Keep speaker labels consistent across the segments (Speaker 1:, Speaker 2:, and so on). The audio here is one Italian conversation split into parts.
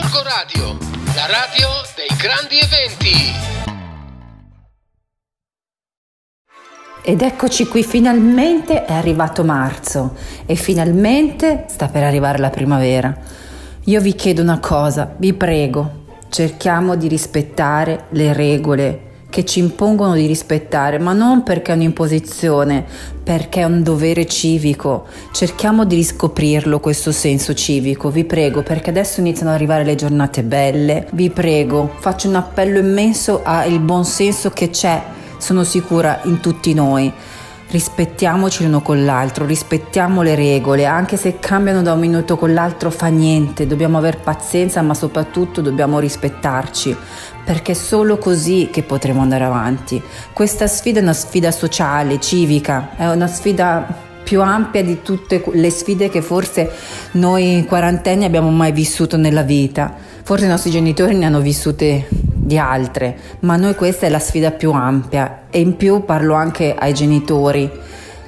Speaker 1: Gorgo Radio, la radio dei grandi eventi.
Speaker 2: Ed eccoci qui, finalmente è arrivato marzo e finalmente sta per arrivare la primavera. Io vi chiedo una cosa, vi prego, cerchiamo di rispettare le regole che ci impongono di rispettare, ma non perché è un'imposizione, perché è un dovere civico. Cerchiamo di riscoprirlo questo senso civico, vi prego, perché adesso iniziano ad arrivare le giornate belle. Vi prego, faccio un appello immenso al buon senso che c'è, sono sicura, in tutti noi rispettiamoci l'uno con l'altro, rispettiamo le regole, anche se cambiano da un minuto con l'altro fa niente, dobbiamo aver pazienza ma soprattutto dobbiamo rispettarci, perché è solo così che potremo andare avanti. Questa sfida è una sfida sociale, civica, è una sfida più ampia di tutte le sfide che forse noi quarantenni abbiamo mai vissuto nella vita. Forse i nostri genitori ne hanno vissute di altre, ma noi questa è la sfida più ampia e in più parlo anche ai genitori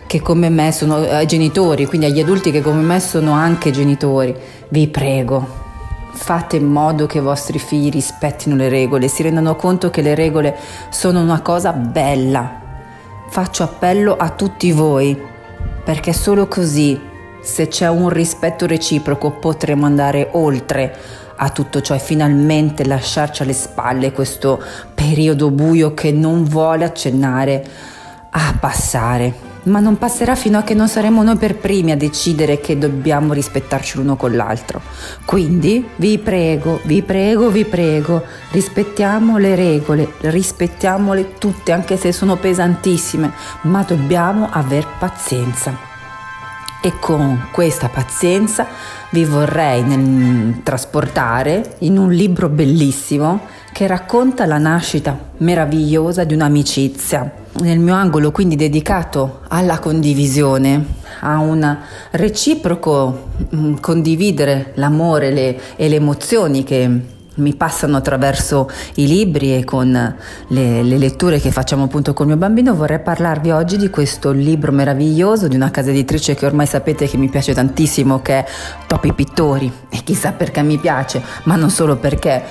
Speaker 2: che come me sono ai genitori, quindi agli adulti che come me sono anche genitori. Vi prego, fate in modo che i vostri figli rispettino le regole, si rendano conto che le regole sono una cosa bella. Faccio appello a tutti voi, perché solo così, se c'è un rispetto reciproco, potremo andare oltre a tutto ciò e finalmente lasciarci alle spalle questo periodo buio che non vuole accennare a passare. Ma non passerà fino a che non saremo noi per primi a decidere che dobbiamo rispettarci l'uno con l'altro. Quindi vi prego, vi prego, vi prego, rispettiamo le regole, rispettiamole tutte anche se sono pesantissime, ma dobbiamo aver pazienza. E con questa pazienza vi vorrei nel, trasportare in un libro bellissimo che racconta la nascita meravigliosa di un'amicizia. Nel mio angolo quindi dedicato alla condivisione, a un reciproco mm, condividere l'amore le, e le emozioni che mi passano attraverso i libri e con le, le, letture che facciamo appunto con il mio bambino, vorrei parlarvi oggi di questo libro meraviglioso di una casa editrice che ormai sapete che mi piace tantissimo, che è Topi Pittori. E chissà perché mi piace, ma non solo perché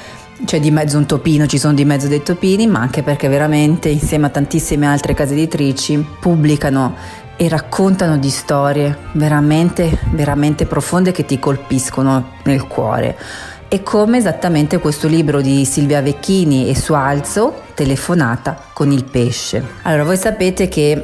Speaker 2: c'è di mezzo un topino, ci sono di mezzo dei topini, ma anche perché veramente insieme a tantissime altre case editrici pubblicano e raccontano di storie veramente, veramente profonde che ti colpiscono nel cuore e come esattamente questo libro di Silvia Vecchini e suo alzo, Telefonata con il pesce. Allora, voi sapete che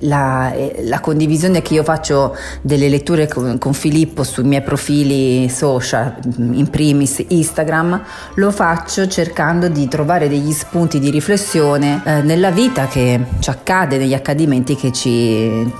Speaker 2: la, la, condivisione che io faccio delle letture con, con, Filippo sui miei profili social, in primis Instagram, lo faccio cercando di trovare degli spunti di riflessione eh, nella vita che ci accade, negli accadimenti che ci,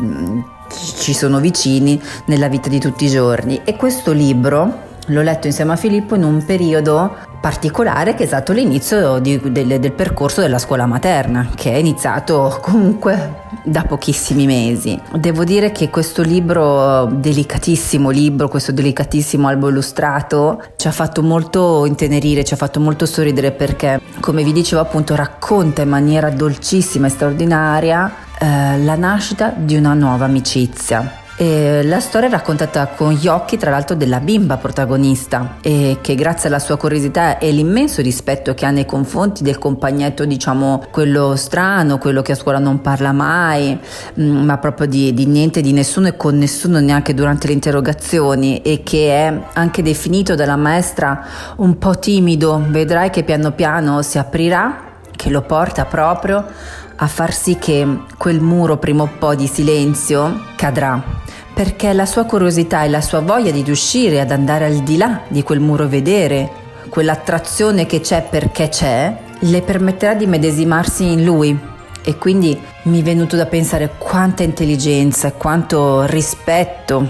Speaker 2: ci sono vicini nella vita di tutti i giorni. E questo libro L'ho letto insieme a Filippo in un periodo particolare che è stato l'inizio di, del, del, percorso della scuola materna, che è iniziato comunque da pochissimi mesi. Devo dire che questo libro, delicatissimo libro, questo delicatissimo albo illustrato, ci ha fatto molto intenerire, ci ha fatto molto sorridere perché, come vi dicevo appunto, racconta in maniera dolcissima e straordinaria eh, la nascita di una nuova amicizia e la storia è raccontata con gli occhi, tra l'altro, della bimba protagonista, e che grazie alla sua curiosità e l'immenso rispetto che ha nei confronti del compagnetto, diciamo, quello strano, quello che a scuola non parla mai, mm, ma proprio di, di niente, di nessuno e con nessuno neanche durante le interrogazioni, e che è anche definito dalla maestra un po' timido, vedrai che piano piano si aprirà, che lo porta proprio a far sì che quel muro prima o poi di silenzio cadrà perché la sua curiosità e la sua voglia di riuscire ad andare al di là di quel muro vedere, quell'attrazione che c'è perché c'è, le permetterà di medesimarsi in lui. E quindi mi è venuto da pensare quanta intelligenza, quanto rispetto,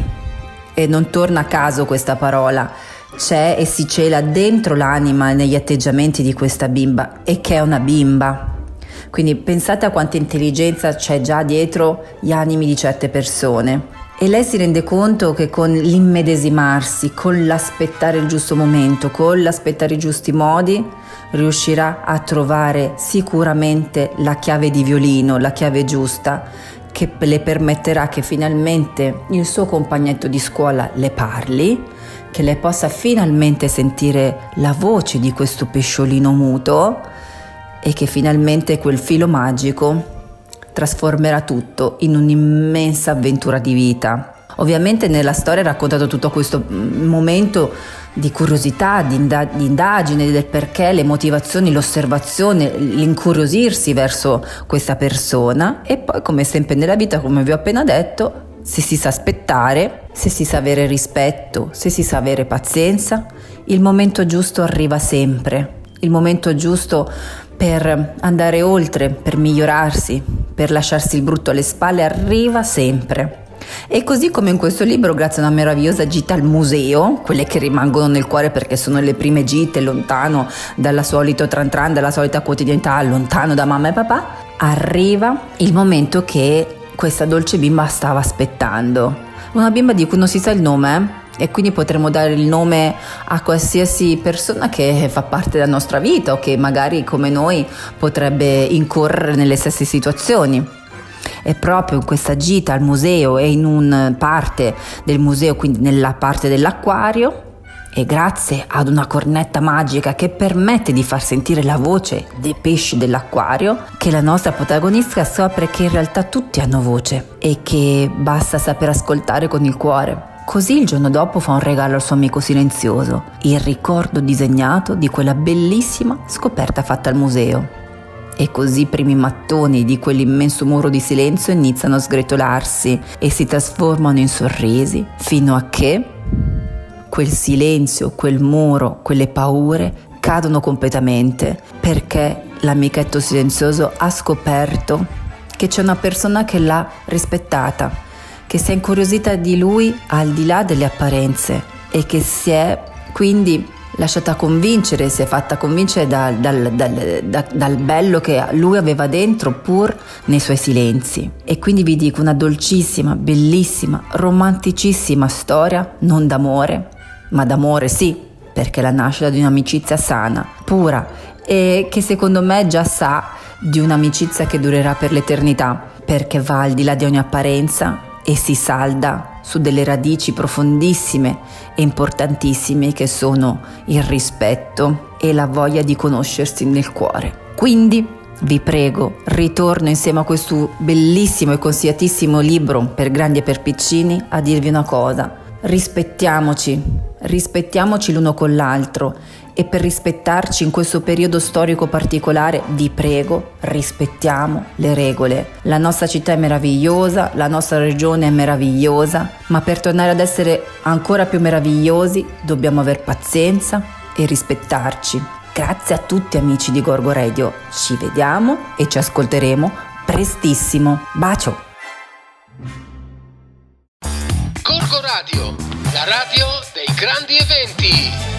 Speaker 2: e non torna a caso questa parola, c'è e si cela dentro l'anima e negli atteggiamenti di questa bimba, e che è una bimba. Quindi pensate a quanta intelligenza c'è già dietro gli animi di certe persone. E lei si rende conto che con l'immedesimarsi, con l'aspettare il giusto momento, con l'aspettare i giusti modi, riuscirà a trovare sicuramente la chiave di violino, la chiave giusta, che le permetterà che finalmente il suo compagnetto di scuola le parli, che lei possa finalmente sentire la voce di questo pesciolino muto e che finalmente quel filo magico trasformerà tutto in un'immensa avventura di vita. Ovviamente nella storia è raccontato tutto questo mm, momento di curiosità, di, indag- di, indagine del perché, le motivazioni, l'osservazione, l'incuriosirsi verso questa persona e poi come sempre nella vita, come vi ho appena detto, se si sa aspettare, se si sa avere rispetto, se si sa avere pazienza, il momento giusto arriva sempre, il momento giusto per andare oltre, per migliorarsi, per lasciarsi il brutto alle spalle arriva sempre. E così come in questo libro, grazie a una meravigliosa gita al museo, quelle che rimangono nel cuore perché sono le prime gite lontano dalla solito tran tran, dalla solita quotidianità, lontano da mamma e papà, arriva il momento che questa dolce bimba stava aspettando. Una bimba di cui non si sa il nome, e quindi potremmo dare il nome a qualsiasi persona che fa parte della nostra vita o che magari come noi potrebbe incorrere nelle stesse situazioni. E proprio in questa gita al museo e in una parte del museo, quindi nella parte dell'acquario, e grazie ad una cornetta magica che permette di far sentire la voce dei pesci dell'acquario, che la nostra protagonista scopre che in realtà tutti hanno voce e che basta saper ascoltare con il cuore. Così il giorno dopo fa un regalo al suo amico silenzioso, il ricordo disegnato di quella bellissima scoperta fatta al museo. E così i primi mattoni di quell'immenso muro di silenzio iniziano a sgretolarsi e si trasformano in sorrisi fino a che quel silenzio, quel muro, quelle paure cadono completamente perché l'amichetto silenzioso ha scoperto che c'è una persona che l'ha rispettata, che si è incuriosita di lui al di là delle apparenze e che si è quindi lasciata convincere, si è fatta convincere dal, dal, dal, dal, bello che lui aveva dentro pur nei suoi silenzi. E quindi vi dico una dolcissima, bellissima, romanticissima storia, non d'amore, ma d'amore sì, perché la nascita di un'amicizia sana, pura e che secondo me già sa di un'amicizia che durerà per l'eternità, perché va al di là di ogni apparenza e si salda su delle radici profondissime e importantissime che sono il rispetto e la voglia di conoscersi nel cuore. Quindi vi prego, ritorno insieme a questo bellissimo e consigliatissimo libro per grandi e per piccini a dirvi una cosa. Rispettiamoci, rispettiamoci l'uno con l'altro e per rispettarci in questo periodo storico particolare, vi prego, rispettiamo le regole. La nostra città è meravigliosa, la nostra regione è meravigliosa, ma per tornare ad essere ancora più meravigliosi dobbiamo aver pazienza e rispettarci. Grazie a tutti amici di Gorgo Radio, ci vediamo e ci ascolteremo prestissimo. Bacio!
Speaker 1: Gorgo Radio, la radio dei grandi eventi.